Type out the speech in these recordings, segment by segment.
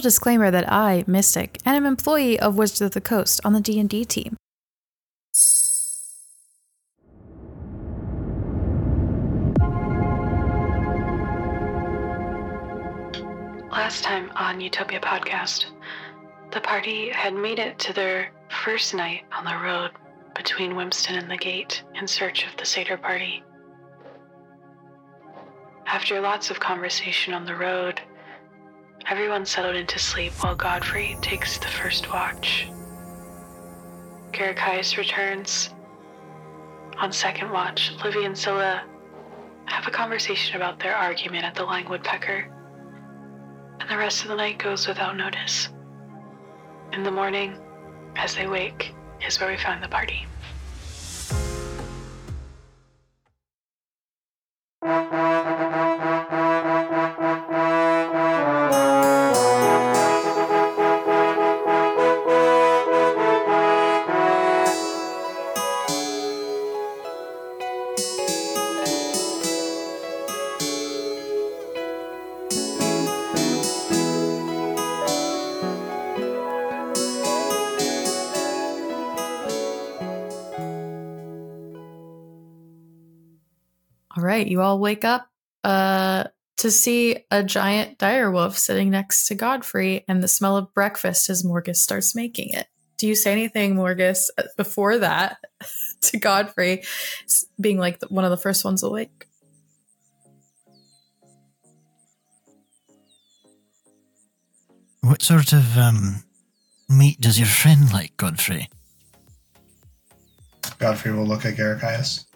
Special disclaimer that I, Mystic, am an employee of Wizards of the Coast on the D&D team. Last time on Utopia Podcast, the party had made it to their first night on the road between Wimston and the gate in search of the Satyr party. After lots of conversation on the road, everyone settled into sleep while Godfrey takes the first watch. Garachaius returns. On second watch, Livy and Scylla have a conversation about their argument at the Lying Woodpecker, and the rest of the night goes without notice. In the morning, as they wake, is where we find the party. you all wake up uh, to see a giant dire wolf sitting next to Godfrey and the smell of breakfast as Morgus starts making it. Do you say anything, Morgus, uh, before that to Godfrey, being like one of the first ones awake? What sort of um, meat does your friend like, Godfrey? Godfrey will look at Garachaius.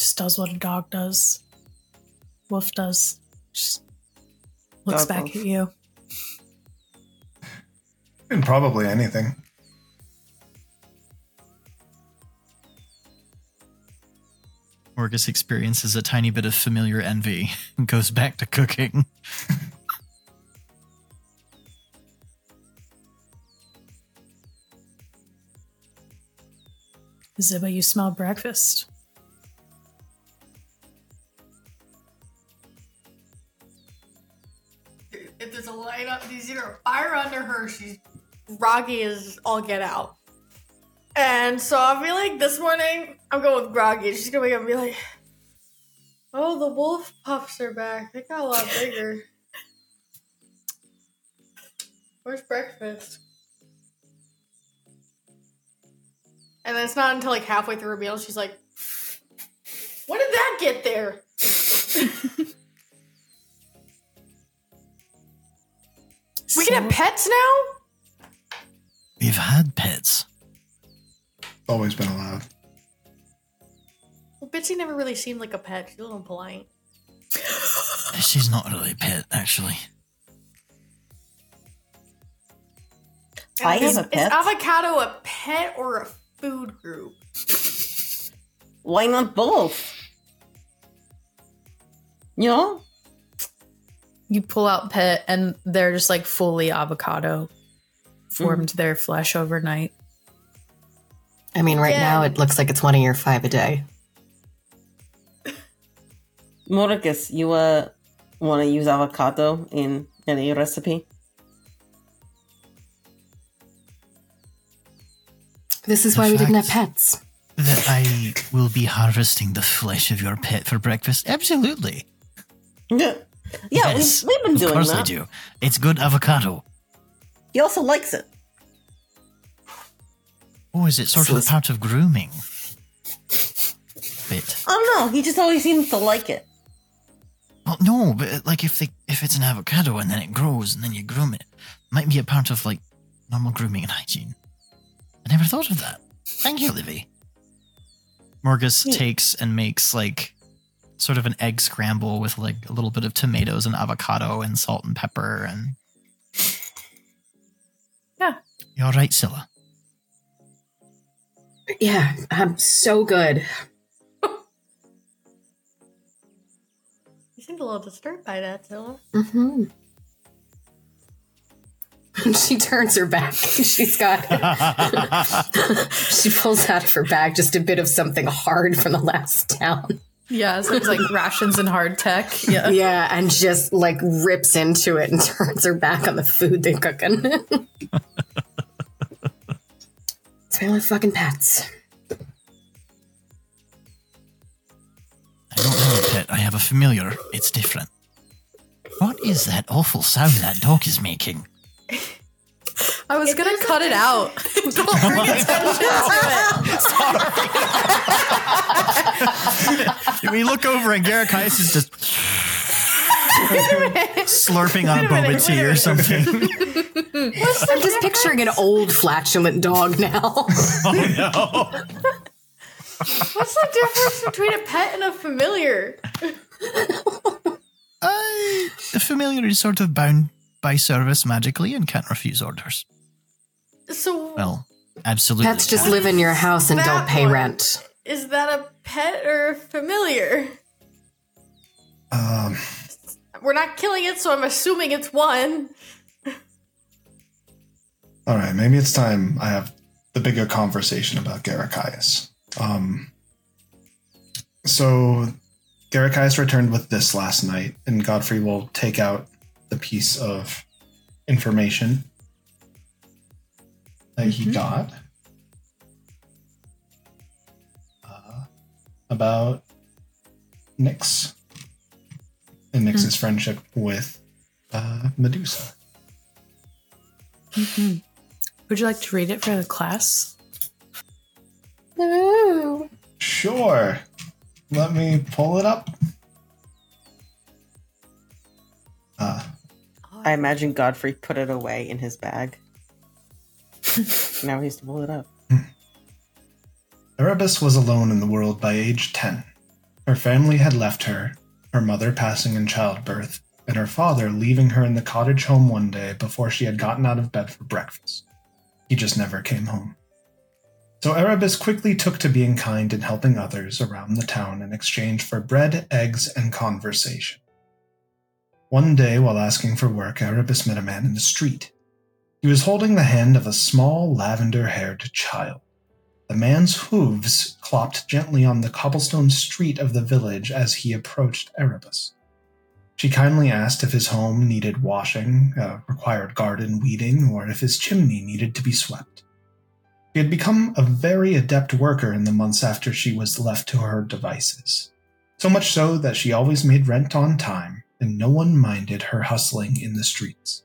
Just does what a dog does. Wolf does. Just looks Dog back wolf. at you. And probably anything. Morgus experiences a tiny bit of familiar envy and goes back to cooking. Ziba, you smell breakfast? If there's a light up, there's either fire under her, she's groggy as all get out. And so I feel like this morning I'm going with groggy. She's gonna wake up and be like, "Oh, the wolf pups are back. They got a lot bigger. Where's breakfast?" And then it's not until like halfway through her meal she's like, "When did that get there?" can have pets now. We've had pets. Always been allowed. Well, Bitsy never really seemed like a pet. She's a little polite. She's not really a pet, actually. I is, have a pet. Is avocado a pet or a food group? Why not both? You know? You pull out pet and they're just like fully avocado formed their flesh overnight. I mean, right Yeah. now it looks like it's one of your five a day. Morgus, you uh want to use avocado in any recipe? This is The why we didn't have pets. That I will be harvesting the flesh of your pet for breakfast? Absolutely. Yeah, yeah yes, we've, we've been doing that. of course that. I do. It's good avocado. He also likes it. Oh, is it sort So of part of grooming? Bit. I don't know. He just always seems to like it. Well, no, but uh, like if they if it's an avocado and then it grows and then you groom it, might be a part of like normal grooming and hygiene. I never thought of that. Thank you, Livy. Morgus Hmm. takes and makes like sort of an egg scramble with like a little bit of tomatoes and avocado and salt and pepper and. Yeah. you're all right, Scylla? Yeah, I'm so good. You seemed a little disturbed by that, Scylla. hmm she turns her back. She's got. she pulls out of her bag just a bit of something hard from the last town. Yeah, so it's like rations and hardtack. Yeah. Yeah, and just like rips into it and turns her back on the food they're cooking. it's family fucking pets. I don't have a pet. I have a familiar. It's different. What is that awful sound that dog is making? I was gonna cut it out. Don't bring attention to it. we look over and Garakias is just slurping on a boba tea or something. I'm just picturing an old flatulent dog now. oh no! What's the difference between a pet and a familiar? I, the familiar is sort of bound by service magically and can't refuse orders. So Well, absolutely. Pets just can't. live in your house and That don't pay one. rent. is that a pet or a familiar? Um, We're not killing it, so I'm assuming it's one. all right, maybe it's time I have the bigger conversation about Garakias. Um, so Garakias returned with this last night, and Godfrey will take out the piece of information that he got uh, about Nyx and Nyx's friendship with uh, Medusa. Would you like to read it for the class? Sure. Let me pull it up. Uh, I imagine Godfrey put it away in his bag. now he has to pull it up. Erebus was alone in the world by age 10. Her family had left her, her mother passing in childbirth, and her father leaving her in the cottage home one day before she had gotten out of bed for breakfast. He just never came home. So Erebus quickly took to being kind and helping others around the town in exchange for bread, eggs, and conversation. One day, while asking for work, Erebus met a man in the street. He was holding the hand of a small, lavender haired child. The man's hooves clopped gently on the cobblestone street of the village as he approached Erebus. She kindly asked if his home needed washing, uh, required garden weeding, or if his chimney needed to be swept. She had become a very adept worker in the months after she was left to her devices. So much so that she always made rent on time, and no one minded her hustling in the streets.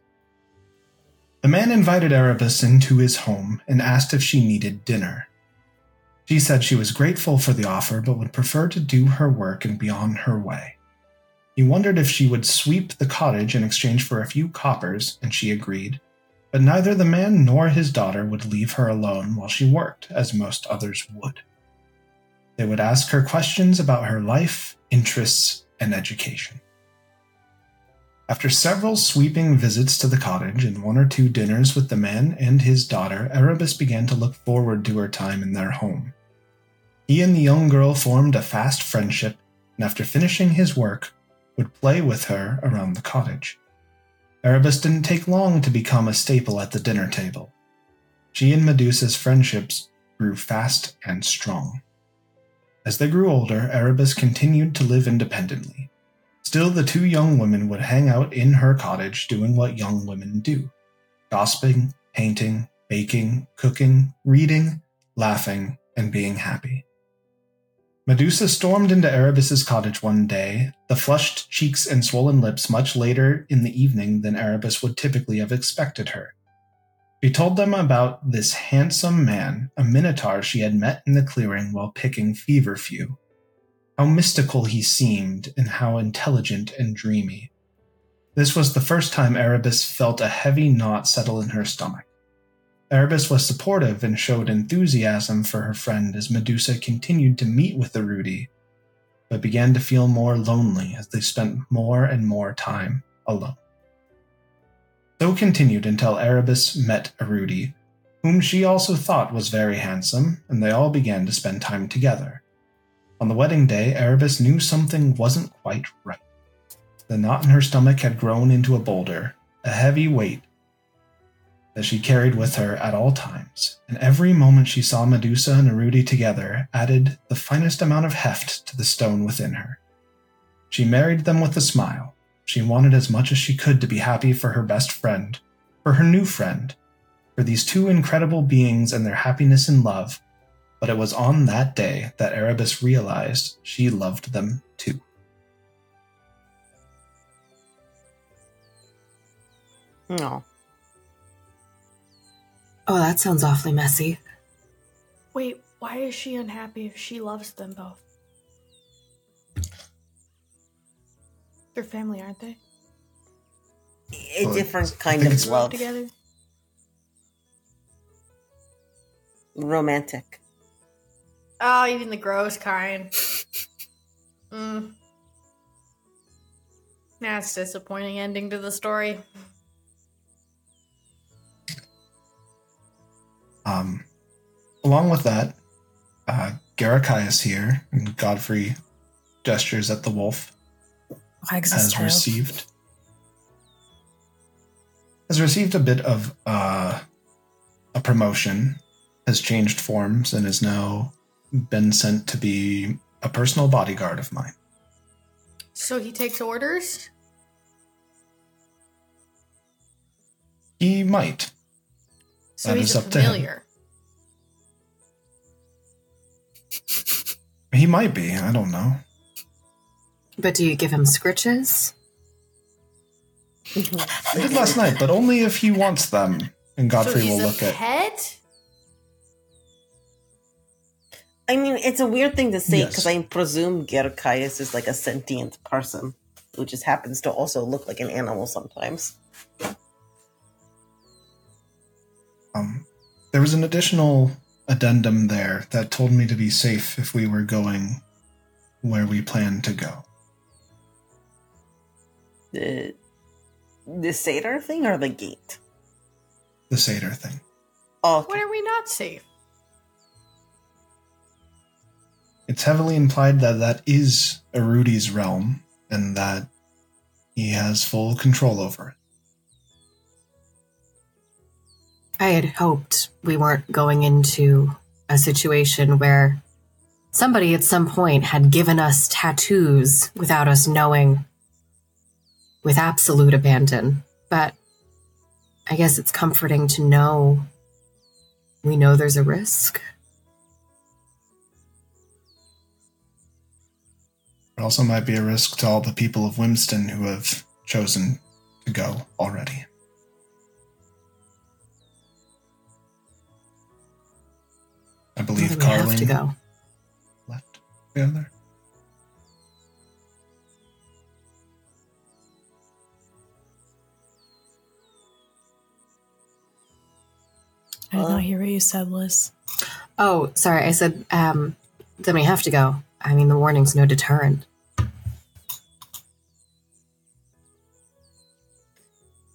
The man invited Erebus into his home and asked if she needed dinner. She said she was grateful for the offer but would prefer to do her work and be on her way. He wondered if she would sweep the cottage in exchange for a few coppers, and she agreed. But neither the man nor his daughter would leave her alone while she worked, as most others would. They would ask her questions about her life, interests, and education. After several sweeping visits to the cottage and one or two dinners with the man and his daughter, Erebus began to look forward to her time in their home. He and the young girl formed a fast friendship, and after finishing his work, would play with her around the cottage. Erebus didn't take long to become a staple at the dinner table. She and Medusa's friendships grew fast and strong. As they grew older, Erebus continued to live independently. Still, the two young women would hang out in her cottage doing what young women do gossiping, painting, baking, cooking, reading, laughing, and being happy. Medusa stormed into Erebus's cottage one day, the flushed cheeks and swollen lips much later in the evening than Erebus would typically have expected her. She told them about this handsome man, a minotaur she had met in the clearing while picking feverfew. How mystical he seemed, and how intelligent and dreamy. This was the first time Erebus felt a heavy knot settle in her stomach. Erebus was supportive and showed enthusiasm for her friend as Medusa continued to meet with the Arudi, but began to feel more lonely as they spent more and more time alone. So continued until Erebus met Arudi, whom she also thought was very handsome, and they all began to spend time together. On the wedding day, Erebus knew something wasn't quite right. The knot in her stomach had grown into a boulder, a heavy weight. that she carried with her at all times, and every moment she saw Medusa and Arudi together added the finest amount of heft to the stone within her. She married them with a smile. She wanted as much as she could to be happy for her best friend, for her new friend, for these two incredible beings and their happiness and love, but it was on that day that Erebus realized she loved them too. No. Oh, that sounds awfully messy. Wait, why is she unhappy if she loves them both? They're family, aren't they? A different kind of love. Together? Romantic. Oh, even the gross kind. mm. That's disappointing ending to the story. Um, along with that, uh, Garakai is here, and Godfrey gestures at the wolf. Wags his has tail. received has received a bit of uh, a promotion, has changed forms, and is now been sent to be a personal bodyguard of mine. So he takes orders? He might. So That he's is a up to him. familiar. He might be. I don't know. But do you give him scritches? I did last night, but only if he wants them. And so Godfrey he's will a look at. pet? I mean, it's a weird thing to say Yes. because I presume Gerkaius is like a sentient person who just happens to also look like an animal sometimes. Um, there was an additional addendum there that told me to be safe if we were going where we planned to go. The the satyr thing or the gate? The satyr thing. Oh, okay. When are we not safe? It's heavily implied that that is Arudi's realm and that he has full control over it. I had hoped we weren't going into a situation where somebody at some point had given us tattoos without us knowing with absolute abandon. But I guess it's comforting to know we know there's a risk. It also might be a risk to all the people of Wimston who have chosen to go already. I believe Then we have to go. left together. I did not hear what you said, Liz. Oh, sorry. I said, um, then we have to go. I mean, the warning's no deterrent.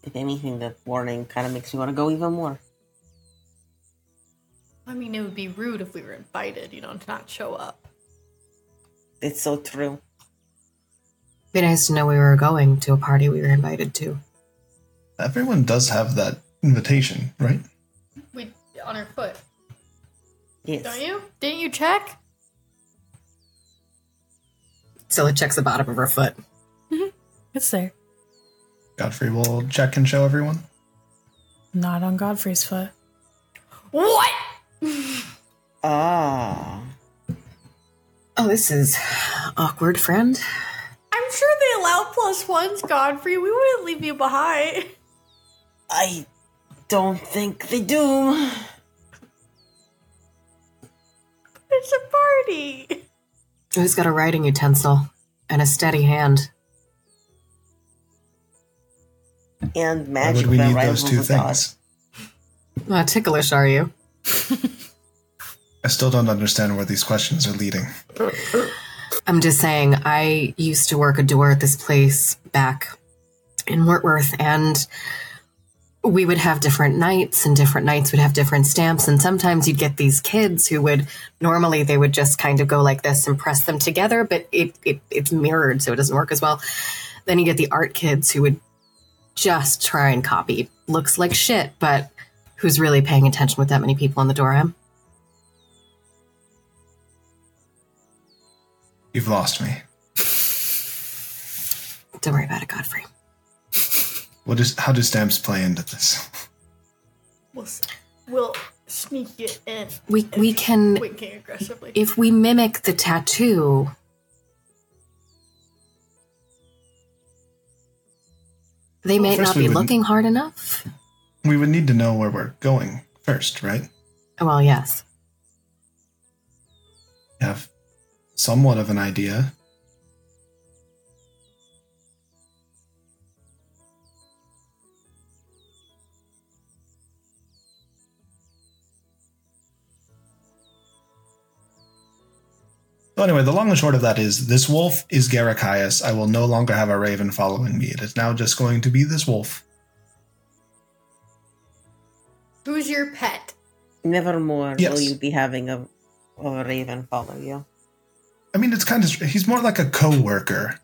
If anything, the warning kind of makes me want to go even more. I mean, it would be rude if we were invited, you know, to not show up. It's so true. Be nice to know we were going to a party we were invited to. Everyone does have that invitation, right? We on our foot, Yes. don't you? Didn't you check? Scylla checks the bottom of her foot. It's there. Godfrey will check and show everyone. Not on Godfrey's foot. What? Ah. Oh, this is awkward, friend. I'm sure they allow plus ones, Godfrey. We wouldn't leave you behind. I don't think they do. It's a party. Who's got a writing utensil and a steady hand? And Why magic would we need rivals those two things? Not ticklish, are you? I still don't understand where these questions are leading. I'm just saying, I used to work a door at this place back in Wortworth, and we would have different nights, and different nights would have different stamps. And sometimes you'd get these kids who would normally they would just kind of go like this and press them together, but it, it it's mirrored, so it doesn't work as well. Then you get the art kids who would just try and copy. Looks like shit, but who's really paying attention with that many people on the door. Em. You've lost me. Don't worry about it, Godfrey. What is? How do stamps play into this? We'll, we'll sneak it in. We we can Winking aggressively. if we mimic the tattoo. They may not be looking hard enough. We would need to know where we're going first, right? Oh, well, yes. You have somewhat of an idea. So anyway, the long and short of that is this wolf is Garakias. I will no longer have a raven following me. It is now just going to be this wolf. Who's your pet? Nevermore Yes. will you be having a, a raven follow you. I mean, it's kind of he's more like a co-worker.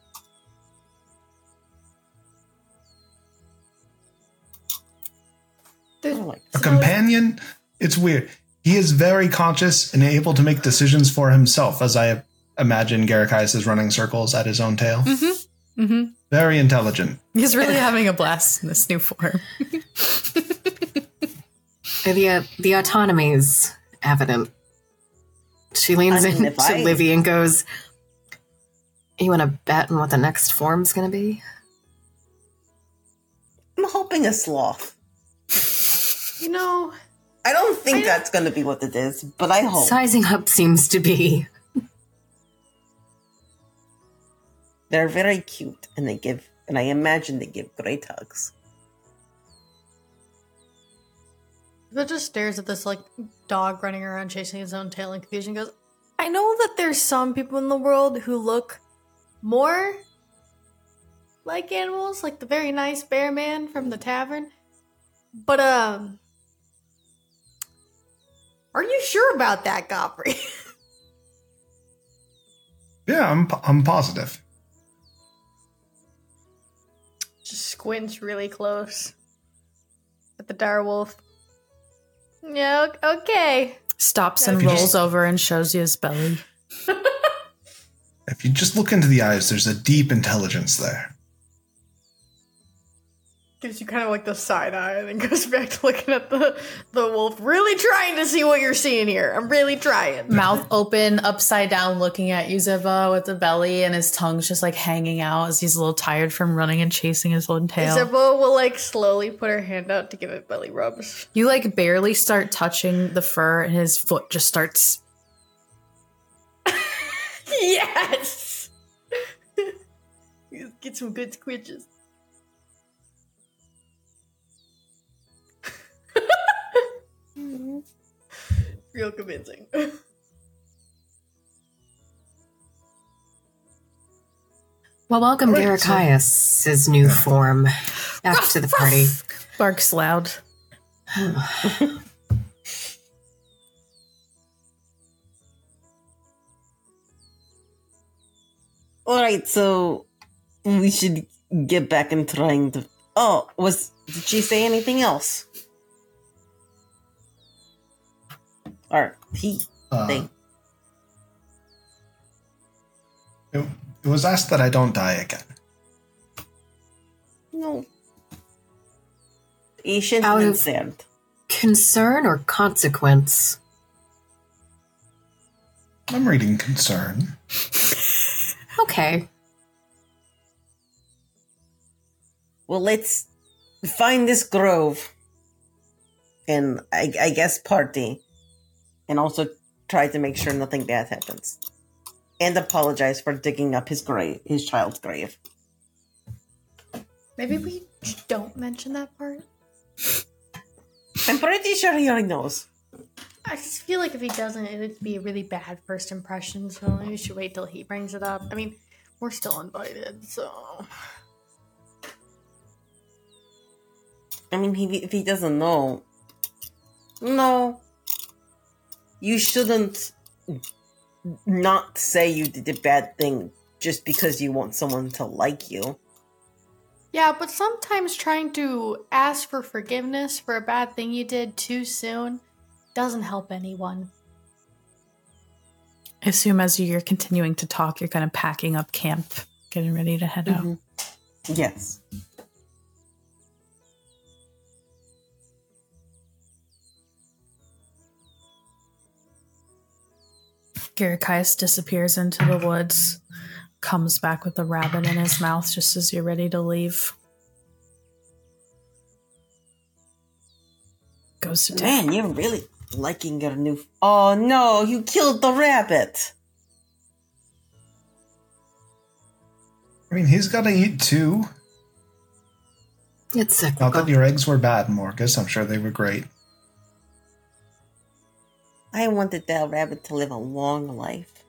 I don't like A companion? It's weird. He is very conscious and able to make decisions for himself, as I imagine Garakias is running circles at his own tail. Mm-hmm. Mm-hmm. Very intelligent. He's really having a blast in this new form. The uh, the autonomy is evident. She leans I mean, in to I- Livy and goes, "You want to bet on what the next form's going to be?" I'm hoping a sloth. You know, I don't think I- that's going to be what it is, but I hope. Sizing up seems to be. They're very cute, and they give, and I imagine they give great hugs. But just stares at this like dog running around chasing his own tail in confusion. Goes, I know that there's some people in the world who look more like animals, like the very nice bear man from the tavern. But um, are you sure about that, Godfrey? Yeah, I'm, I'm positive. just squints really close at the direwolf. Yeah, okay. Stops and rolls just- over and shows you his belly. If you just look into the eyes, there's a deep intelligence there. Gives you kind of like the side eye and then goes back to looking at the, the wolf. Really trying to see what you're seeing here. I'm really trying. Mouth open, upside down, looking at you, Ziba, with the belly, and his tongue's just like hanging out as he's a little tired from running and chasing his own tail. Isabel will like slowly put her hand out to give it belly rubs. You like barely start touching the fur, and his foot just starts. yes! Get some good squidges. Real convincing. Well, welcome All right, so- Garakias' new form back to the party. Barks loud. All right, so we should get back and trying to. Oh, was did she say anything else? Or he? Uh, They. it, it was asked that I don't die again. No. Patient Out and of- concerned. Concern or consequence? I'm reading concern. Okay. Well, let's find this grove, and I, I guess party, and also try to make sure nothing bad happens, and apologize for digging up his grave, his child's grave. Maybe we don't mention that part. I'm pretty sure he already knows. I just feel like if he doesn't, it'd be a really bad first impression. So maybe we should wait till he brings it up. I mean, we're still invited, so I mean, he, if he doesn't know, no, you shouldn't not say you did a bad thing just because you want someone to like you. Yeah, but sometimes trying to ask for forgiveness for a bad thing you did too soon doesn't help anyone. I assume as you're continuing to talk, you're kind of packing up camp, getting ready to head out. Mhm. Yes. Garikaius disappears into the woods, comes back with a rabbit in his mouth just as you're ready to leave. Goes to town. Man, you're really liking your new. Oh no, you killed the rabbit. I mean, he's got to eat too. It's Not cyclical. that your eggs were bad, Morgus. I'm sure they were great. I wanted that rabbit to live a long life.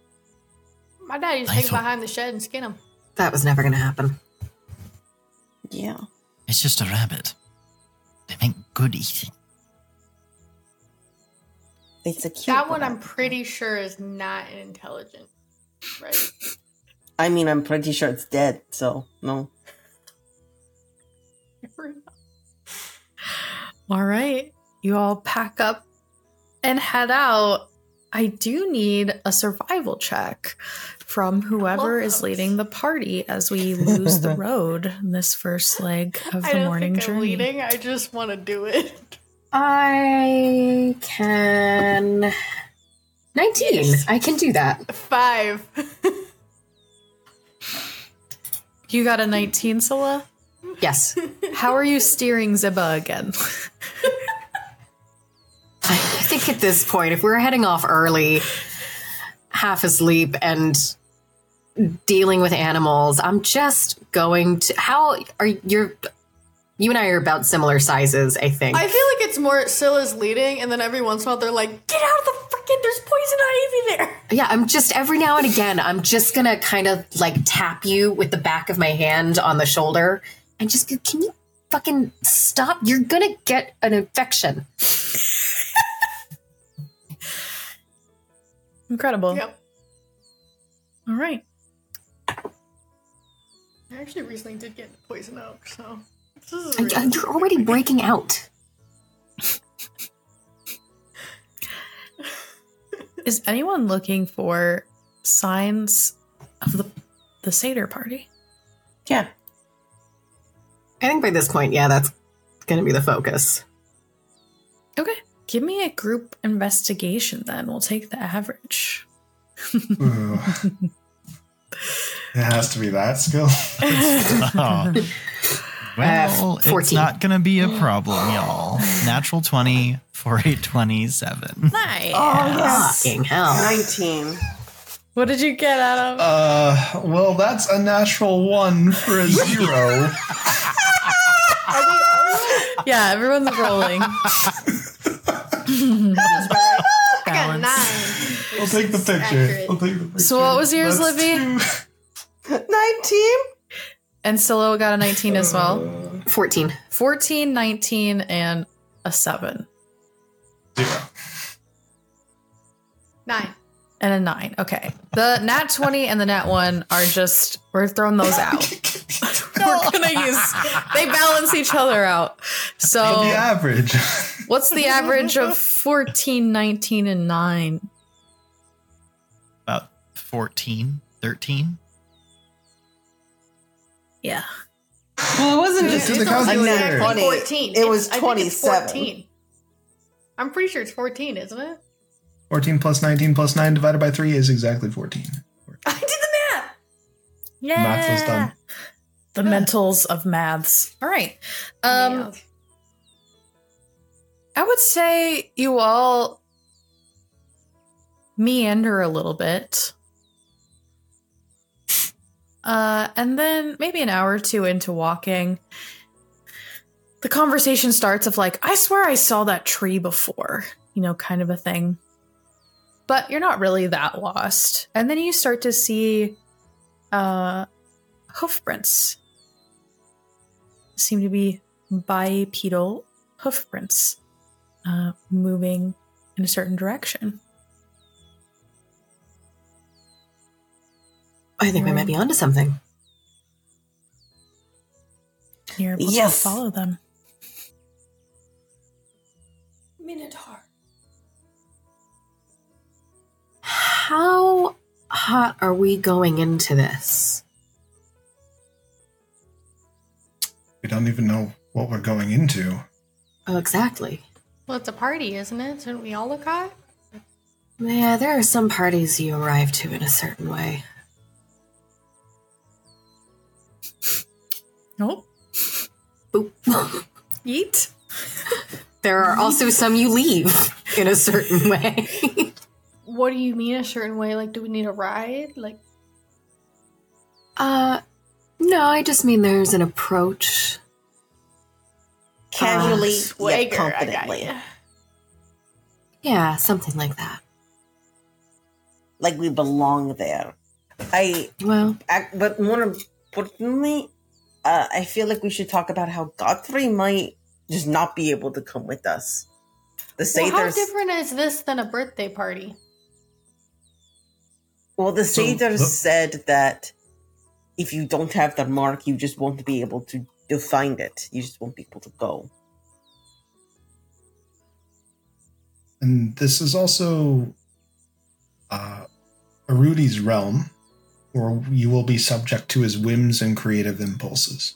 My dad used to I take him thought- behind the shed and skin him. That was never going to happen. Yeah. It's just a rabbit. They make good eating. It's a cute That one I'm rabbit. pretty sure is not an intelligent, right? I mean, I'm pretty sure it's dead, so no. All right. You all pack up and head out. I do need a survival check from whoever is leading the party as we lose the road in this first leg of I the don't morning think I'm journey. leading. I just want to do it. I can. 19. Yes. I can do that. Five. You got a 19, Scylla? Yes. How are you steering Ziba again? Think at this point, if we're heading off early, half asleep, and dealing with animals, I'm just going to. How are you? You and I are about similar sizes, I think. I feel like it's more Scylla's leading, and then every once in a while they're like, "Get out of the freaking! There's poison ivy there." Yeah, I'm just every now and again, I'm just gonna kind of like tap you with the back of my hand on the shoulder and just go, can you fucking stop? You're gonna get an infection. Incredible. Yep. All right. I actually recently did get into poison oak, so this is really uh, You're already breaking out. Is anyone looking for signs of the the satyr party? Yeah. I think by this point, yeah, that's gonna be the focus. Okay. Give me a group investigation then. We'll take the average. It has to be that skill. Oh. Well, it's not going to be a problem, y'all. Natural 20 for a 27. Nice. Oh, Fucking hell. 19. What did you get out of? Uh, well, that's a natural one for a zero. yeah, everyone's rolling. I got Balance. nine. I'll take the picture. Accurate. I'll take the picture. So what was yours, That's Livy? 19? And Scylla got a 19 as well. Uh, 14. 14, 19, and a 7. Zero. Nine. And a 9. Okay. The nat 20 and the nat 1 are just, we're throwing those out. we're going to use, they balance each other out. So, the average. what's the average of 14, 19, and 9? About 14, 13. Yeah. Well, it wasn't just do the calculator. 14. It was It's- I think it's 27. 14. I'm pretty sure it's 14, isn't it? 14 plus 19 plus 9 divided by 3 is exactly 14. I did the math. Yeah. Math was done. The mentals of maths. All right. Um, Yeah. I would say you all meander a little bit. Uh, and then maybe an hour or two into walking, the conversation starts of like, I swear I saw that tree before, you know, kind of a thing. But you're not really that lost. And then you start to see uh, hoof prints. Seem to be bipedal hoof prints uh, moving in a certain direction. I think we might be onto something. you're able Yes. to follow them. Minotaur. How hot are we going into this? We don't even know what we're going into. Oh, exactly. Well, it's a party, isn't it? Shouldn't we all look hot? Yeah, there are some parties you arrive to in a certain way. Nope. Boop. Yeet. there are also some you leave in a certain way. What do you mean a certain way? Like, do we need a ride? Like, uh, no, I just mean there's an approach. Casually, yet swagger, I confidently. Yeah, something like that. Like we belong there. I, Well, I but more importantly, uh, I feel like we should talk about how Godfrey might just not be able to come with us. The Well, how different is this than a birthday party? Well, the So, satyrs the- said that if you don't have the mark, you just won't be able to, to find it. You just won't be able to go. And this is also uh, Arudi's realm, where you will be subject to his whims and creative impulses.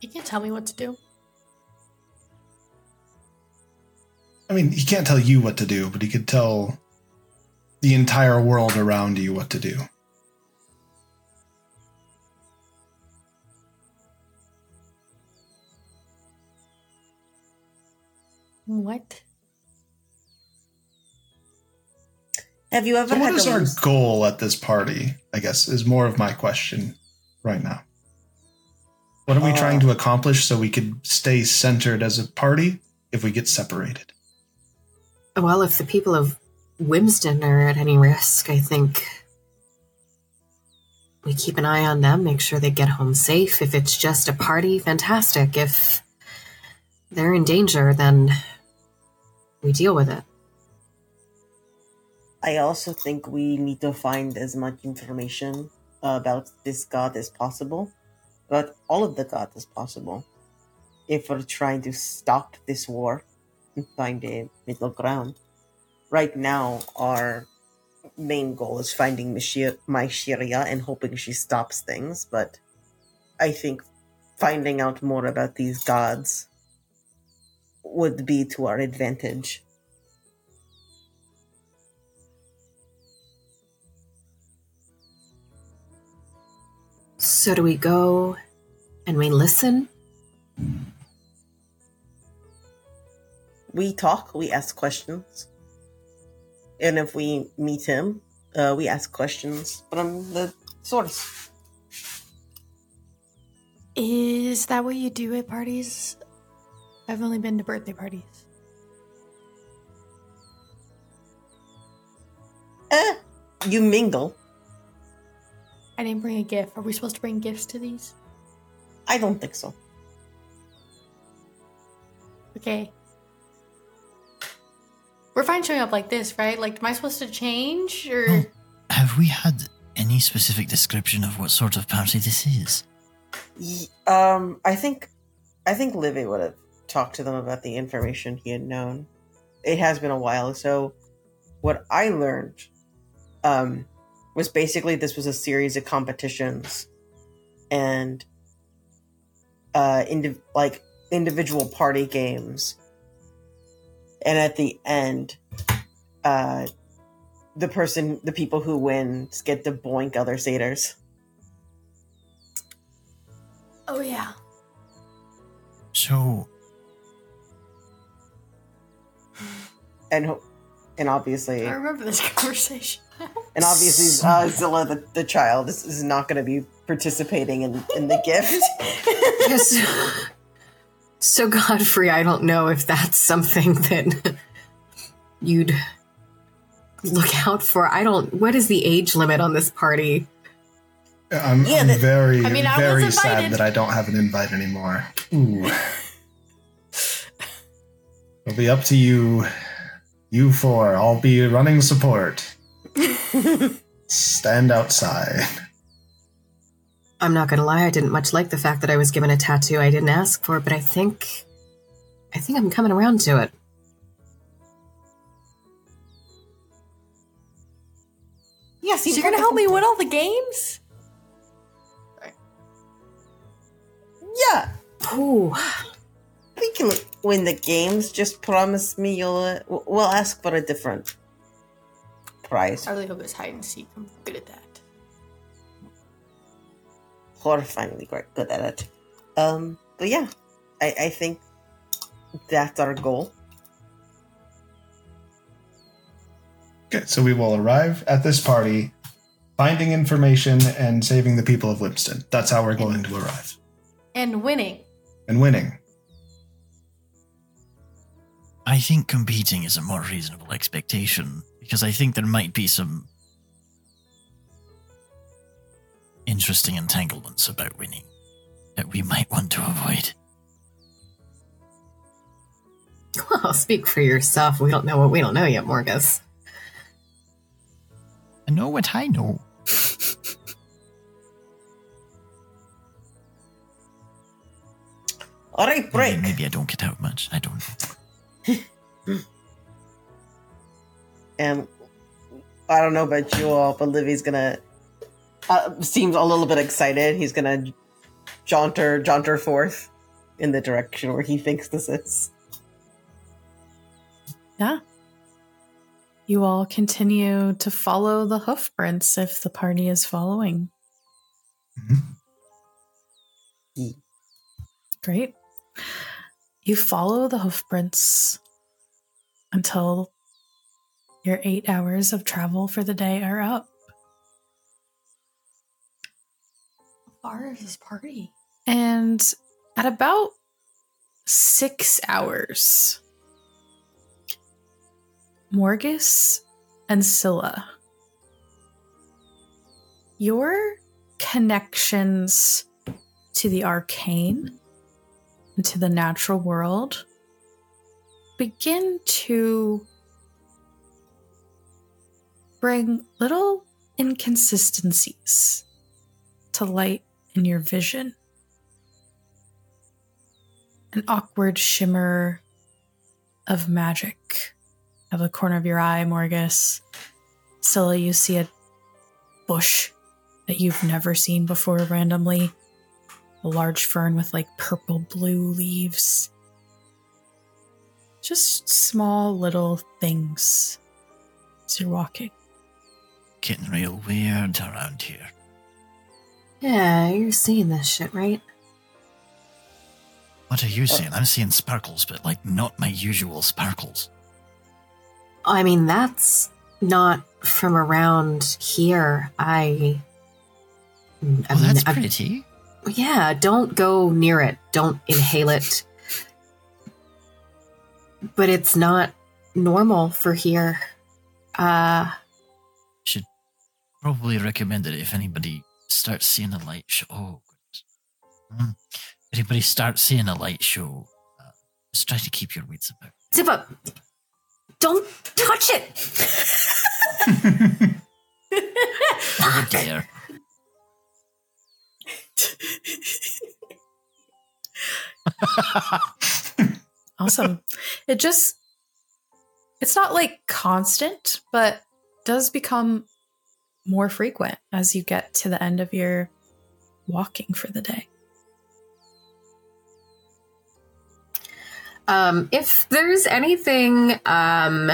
You can't tell me what to do. I mean, he can't tell you what to do, but he could tell the entire world around you what to do. What? Have you ever So, what is our lose- goal at this party? I guess is more of my question right now. What are we Uh, trying to accomplish so we could stay centered as a party if we get separated? Well, if the people of Wimston are at any risk, I think we keep an eye on them, make sure they get home safe. If it's just a party, fantastic. If they're in danger, then we deal with it. I also think we need to find as much information about this god as possible, about all of the gods as possible, if we're trying to stop this war find a middle ground. Right now, our main goal is finding Myshi- Mysteria and hoping she stops things, but I think finding out more about these gods would be to our advantage. So, do we go and we listen? We talk, we ask questions. And if we meet him, uh, we ask questions from the source. Is that what you do at parties? I've only been to birthday parties. Eh, you mingle. I didn't bring a gift. Are we supposed to bring gifts to these? I don't think so. Okay. We're fine showing up like this, right? Like, am I supposed to change or? Have we had any specific description of what sort of party this is? Y- Um, I think, I think Livy would have talked to them about the information he had known. It has been a while, so what I learned, um, was basically this was a series of competitions, and uh, indi- like individual party games, and at the end, uh, the person, the people who win, get to boink other satyrs. Oh yeah. So, and and obviously I remember this conversation. and obviously uh, Scylla the, the child is, is not going to be participating in, in the gift Yes. So, Godfrey, I don't know if that's something that you'd look out for. I don't. What is the age limit on this party? I'm, Yeah, I'm that- very, I mean, I was very invited. sad that I don't have an invite anymore. Ooh. It'll be up to you, you four. I'll be running support. Stand outside. I'm not gonna lie, I didn't much like the fact that I was given a tattoo I didn't ask for, but I think I think I'm coming around to it. Yes, So you're gonna help me win all the games? Yeah, Ooh. we can win the games. Just promise me you'll. Uh, we'll ask for a different prize. I really hope it's hide and seek. I'm good at that. Horrifyingly great, good at it. Um, but yeah, I, I think that's our goal. Okay, so we will arrive at this party, finding information and saving the people of Wimston. That's how we're going to arrive. And winning. And winning. I think competing is a more reasonable expectation because I think there might be some interesting entanglements about winning that we might want to avoid. Well, speak for yourself. We don't know what we don't know yet, Morgus. I know what I know. All right, Maybe, break. maybe I don't get out much. I don't know. And um, I don't know about you all, but Livy's gonna uh, seems a little bit excited. He's gonna jaunter jaunter forth in the direction where he thinks this is. Yeah. You all continue to follow the hoof prints if the party is following. Mhm. Great. You follow the hoof prints until your eight hours of travel for the day are up. How far is this party? And at about six hours, Morgus and Scylla, your connections to the arcane and to the natural world begin to bring little inconsistencies to light in your vision an awkward shimmer of magic out of the corner of your eye, Morgus. Scylla, you see a bush that you've never seen before randomly. A large fern with like purple blue leaves. Just small little things as you're walking. Getting real weird around here. Yeah, you're seeing this shit, right? What are you seeing? I'm seeing sparkles, but like not my usual sparkles. I mean, that's not from around here. I. I Oh, mean, that's I- pretty. yeah, don't go near it. Don't inhale it. But it's not normal for here. Uh, Should probably recommend it if anybody starts seeing a light show. Oh, goodness. If anybody starts seeing a light show, uh, just try to keep your wits about. zip up. Don't touch it. Oh dear. Awesome. it just it's not like constant, but does become more frequent as you get to the end of your walking for the day. Um, if there's anything, um,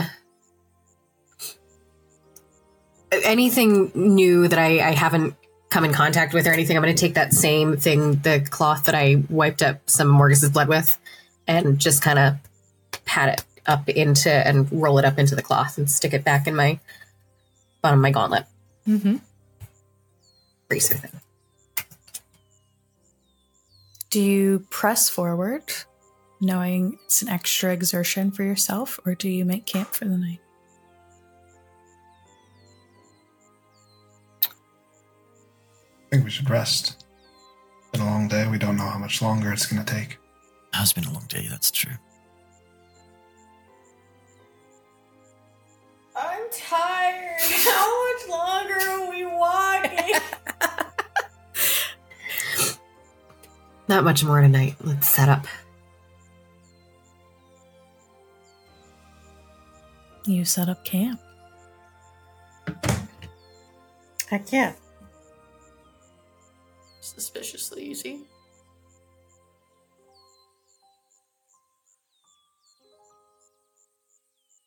anything new that I, I haven't come in contact with or anything, I'm going to take that same thing, the cloth that I wiped up some Morgus's blood with, and just kind of pat it up into and roll it up into the cloth and stick it back in my bottom of my gauntlet Mm-hmm. bracer thing. Do you press forward, knowing it's an extra exertion for yourself, or do you make camp for the night? I think we should rest. It's Been a long day. We don't know how much longer it's going to take. It Has been a long day, that's true. I'm tired. How much longer are we walking? Not much more tonight. Let's set up. You set up camp. Heck yeah. Suspiciously easy.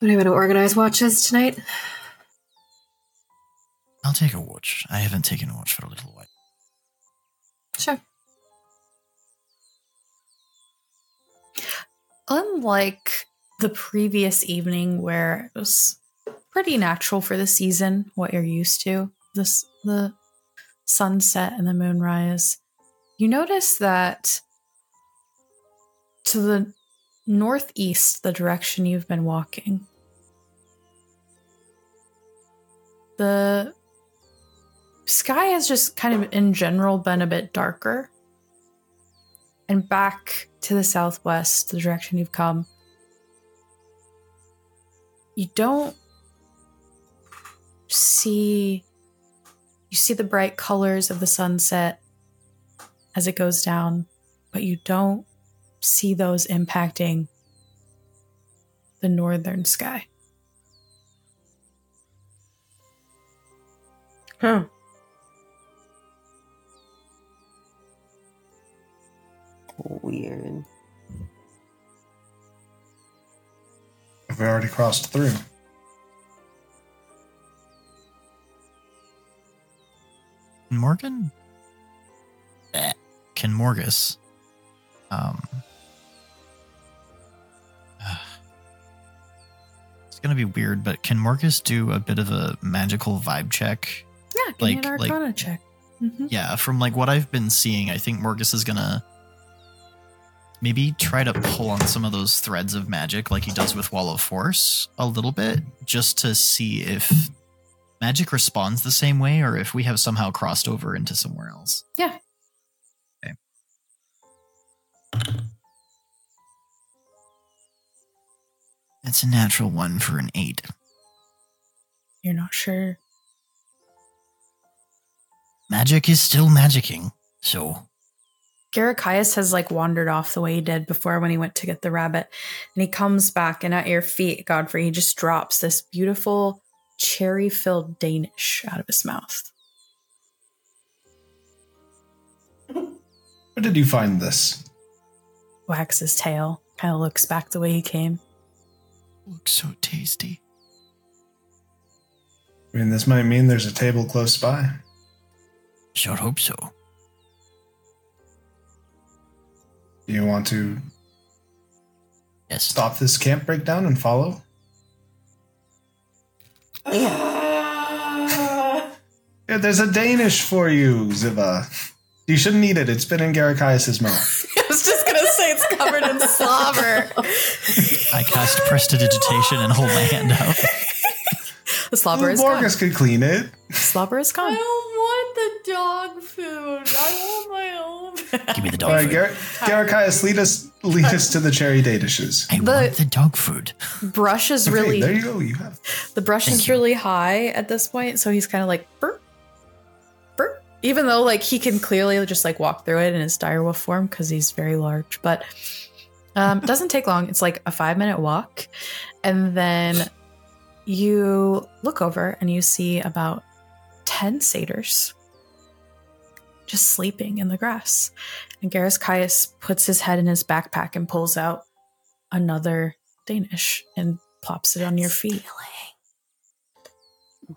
Anyone to organize watches tonight? I'll take a watch. I haven't taken a watch for a little while. Sure. Unlike the previous evening where it was pretty natural for the season, what you're used to, this the sunset and the moonrise, you notice that to the northeast, the direction you've been walking, the sky has just kind of in general been a bit darker. And back to the southwest, the direction you've come, you don't see you see the bright colors of the sunset as it goes down, but you don't see those impacting the northern sky. Huh. Weird. Have we already crossed through? Can Morgan? Eh, Can Morgus? Um. It's gonna be weird, but can Morgus do a bit of a magical vibe check? Give Like- me an like- arcana check. hmm Yeah, from like what I've been seeing, I think Morgus is gonna maybe try to pull on some of those threads of magic like he does with Wall of Force a little bit, just to see if magic responds the same way or if we have somehow crossed over into somewhere else. Yeah. Okay. That's a natural one for an eight. You're not sure. Magic is still magicking, so Garakias has like wandered off the way he did before when he went to get the rabbit. And he comes back and at your feet, Godfrey, he just drops this beautiful cherry filled Danish out of his mouth. Where did you find this? Wags his tail, kind of looks back the way he came. looks so tasty. I mean, this might mean there's a table close by. Sure hope so. Do you want to Yes. stop this camp breakdown and follow? Ah. Yeah, there's a Danish for you, Ziba. You shouldn't eat it. It's been in Garakias' mouth. I was just gonna say it's covered in slobber. I cast prestidigitation and hold my hand out. The slobber is gone. Morgus could clean it. Slobber is gone. I don't want the dog food. I want my own. Give me the dog right, food. Gar- Garakias, lead us, lead us to the cherry day dishes. I The- want the dog food. Brush is Okay, really there you go. You have. The brush Thank is you. really high at this point, so he's kind of like burp, burp. Even though like he can clearly just like walk through it in his direwolf form because he's very large, but um, it doesn't take long. It's like a five minute walk, and then you look over and you see about ten satyrs just sleeping in the grass. And Garakias puts his head in his backpack and pulls out another Danish and plops it on your feet.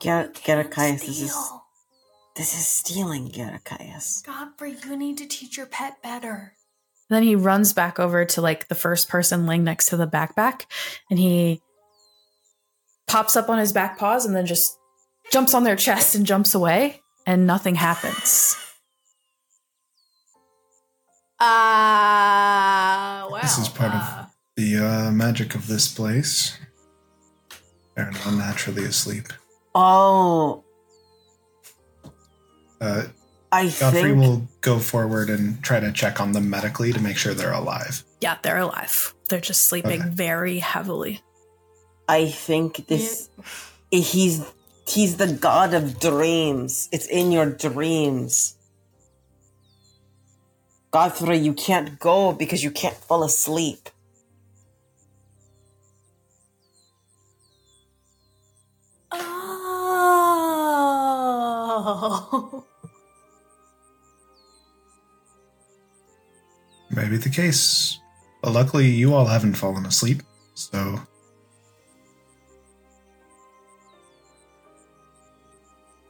Gar- Garakias, this is this is stealing, Garakias. Godfrey, you need to teach your pet better. Then he runs back over to like the first person laying next to the backpack and he pops up on his back paws and then just jumps on their chest and jumps away and nothing happens. Ah, wow. This is part of- uh, The uh, magic of this place. They're not naturally asleep. Oh, Uh, I Godfrey think will go forward and try to check on them medically to make sure they're alive. Yeah, they're alive. They're just sleeping Okay. very heavily. I think this he's he's the god of dreams. It's in your dreams. Godfrey, you can't go because you can't fall asleep. Oh. Maybe the case. But luckily, you all haven't fallen asleep, so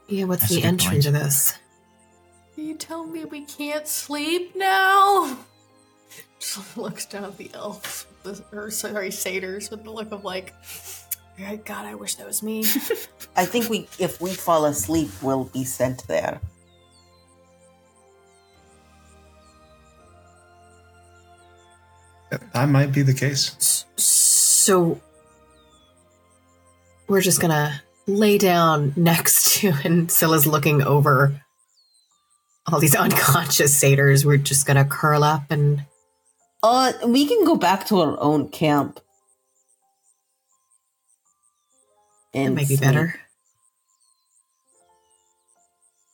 Yeah, what's That's the good entry point. to this? You tell me we can't sleep now? Just looks down at the elves, the, or sorry, satyrs, with the look of like, "Oh God, I wish that was me. I think we, if we fall asleep, we'll be sent there. that might be the case. So we're just gonna lay down next to, and Scylla's looking over all these unconscious satyrs. We're just gonna curl up and Uh, we can go back to our own camp. it And might be sleep. better.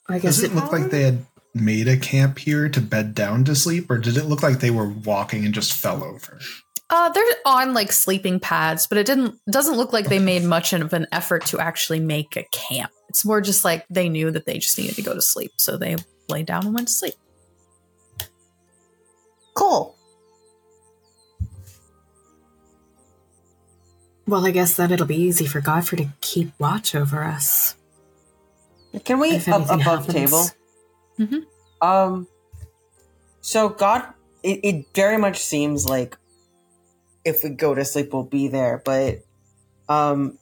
I guess Does it it, look like they had made a camp here to bed down to sleep, or did it look like they were walking and just fell over? Uh, they're on like sleeping pads, but it didn't doesn't look like they made much of an effort to actually make a camp. It's more just like they knew that they just needed to go to sleep, so they lay down and went to sleep. Cool. well, I guess then it'll be easy for Godfrey to keep watch over us. Can we If up above happens. table? Mhm. Um. So God, it, it very much seems like if we go to sleep, we'll be there. But um,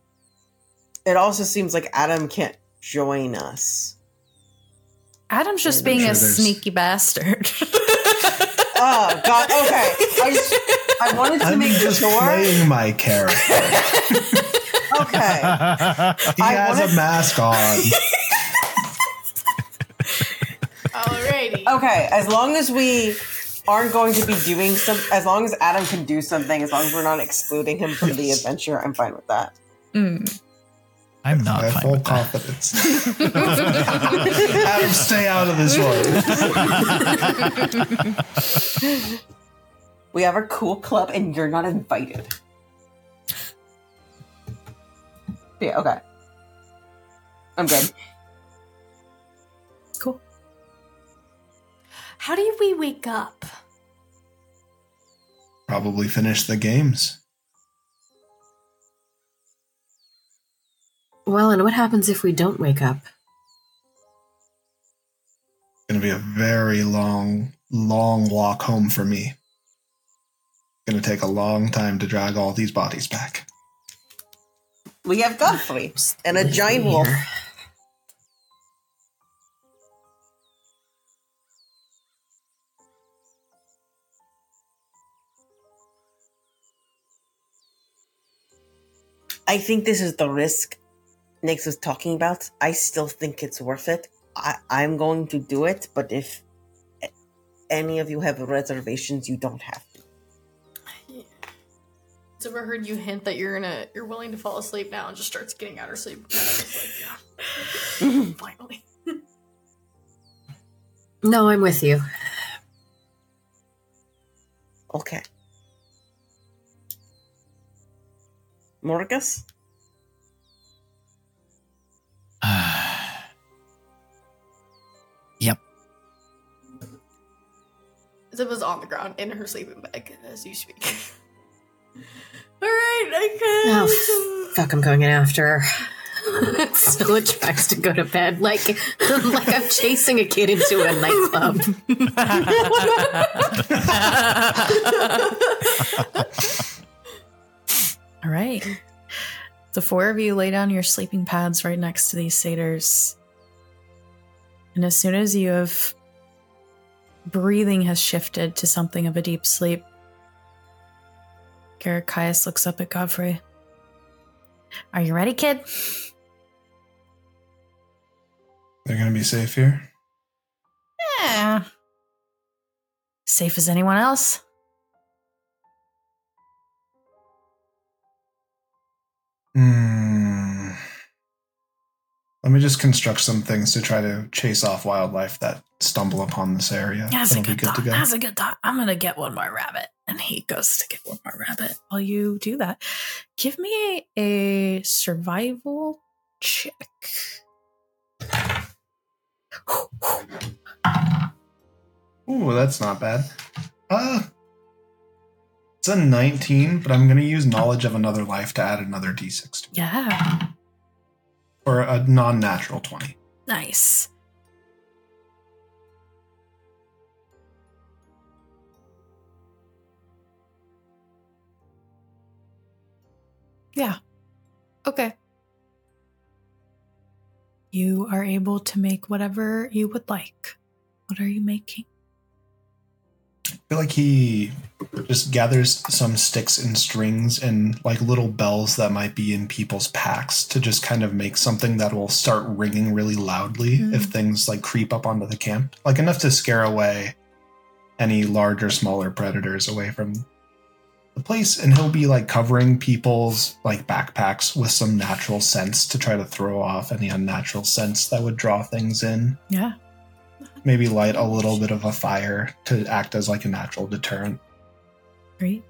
it also seems like Adam can't join us. Adam's just I'm being sure a there's- sneaky bastard. Oh God. Okay. I just I wanted to I'm make just sure. playing my character. Okay. He I has wanna- a mask on. Alrighty. Okay. As long as we aren't going to be doing some, as long as Adam can do something, as long as we're not excluding him from the adventure, I'm fine with that. Mm. I'm I not have fine full with confidence. Adam, stay out of this one. We have a cool club, and you're not invited. Yeah. Okay. I'm good. How do we wake up? Probably finish the games. Well, and what happens if we don't wake up? It's gonna be a very long, long walk home for me. It's Gonna take a long time to drag all these bodies back. We have Godfrey and a giant wolf. I think this is the risk Nix was talking about. I still think it's worth it. I, I'm going to do it, but if any of you have reservations, you don't have to. Has ever heard you hint that you're gonna you're willing to fall asleep now and just starts getting out of sleep? Like. Finally. No, I'm with you. Okay. Morgus? yep. Zip is on the ground in her sleeping bag as you speak. Alright, I can Oh, fuck, I'm going in after her. Stella tries to go to bed like like I'm chasing a kid into a nightclub. All right. The four of you lay down your sleeping pads right next to these satyrs. And as soon as you have breathing has shifted to something of a deep sleep, Caius looks up at Godfrey. Are you ready, kid? They're gonna be safe here. Yeah. Safe as anyone else. Hmm. Let me just construct some things to try to chase off wildlife that stumble upon this area. That's a That'll be good good thought. go. That's a good thought. I'm gonna get one more rabbit. And he goes to get one more rabbit. While you do that, give me a survival check. Ooh, that's not bad. Uh it's a 19, but I'm gonna use knowledge of another life to add another d6 to it. Yeah. Or a non-natural 20. Nice. Yeah. Okay. You are able to make whatever you would like. What are you making? I feel like he just gathers some sticks and strings and like little bells that might be in people's packs to just kind of make something that will start ringing really loudly Mm. if things like creep up onto the camp. Like enough to scare away any larger, smaller predators away from the place. And he'll be like covering people's like backpacks with some natural sense to try to throw off any unnatural sense that would draw things in Yeah. Maybe light a little bit of a fire to act as like a natural deterrent, Great.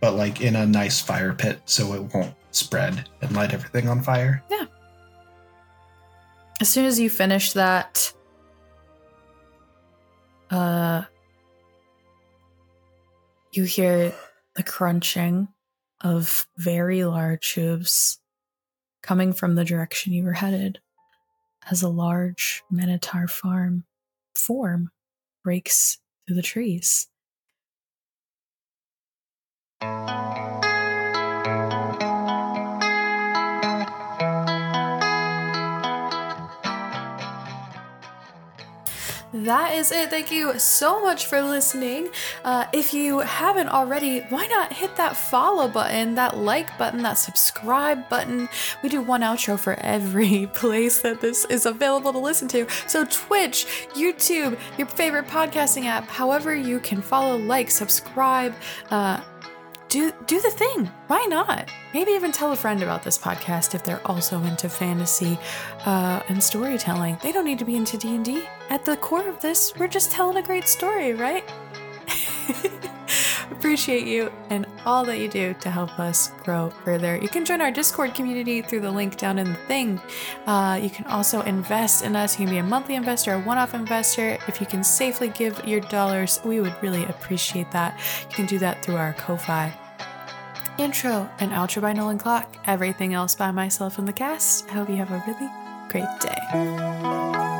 but like in a nice fire pit so it won't spread and light everything on fire. Yeah. As soon as you finish that, uh, you hear the crunching of very large hooves coming from the direction you were headed as a large minotaur farm form breaks through the trees. That is it. Thank you so much for listening. Uh, if you haven't already, why not hit that follow button, that like button, that subscribe button? We do one outro for every place that this is available to listen to. So, Twitch, YouTube, your favorite podcasting app, however you can follow, like, subscribe, uh, do do the thing. Why not? Maybe even tell a friend about this podcast if they're also into fantasy uh, and storytelling. They don't need to be into D and D. At the core of this, we're just telling a great story, right? Appreciate you and all that you do to help us grow further. You can join our Discord community through the link down in the thing. Uh, you can also invest in us. You can be a monthly investor, a one off investor. If you can safely give your dollars, we would really appreciate that. You can do that through our Ko-fi. Intro and outro by Nolan Clock. Everything else by myself and the cast. I hope you have a really great day.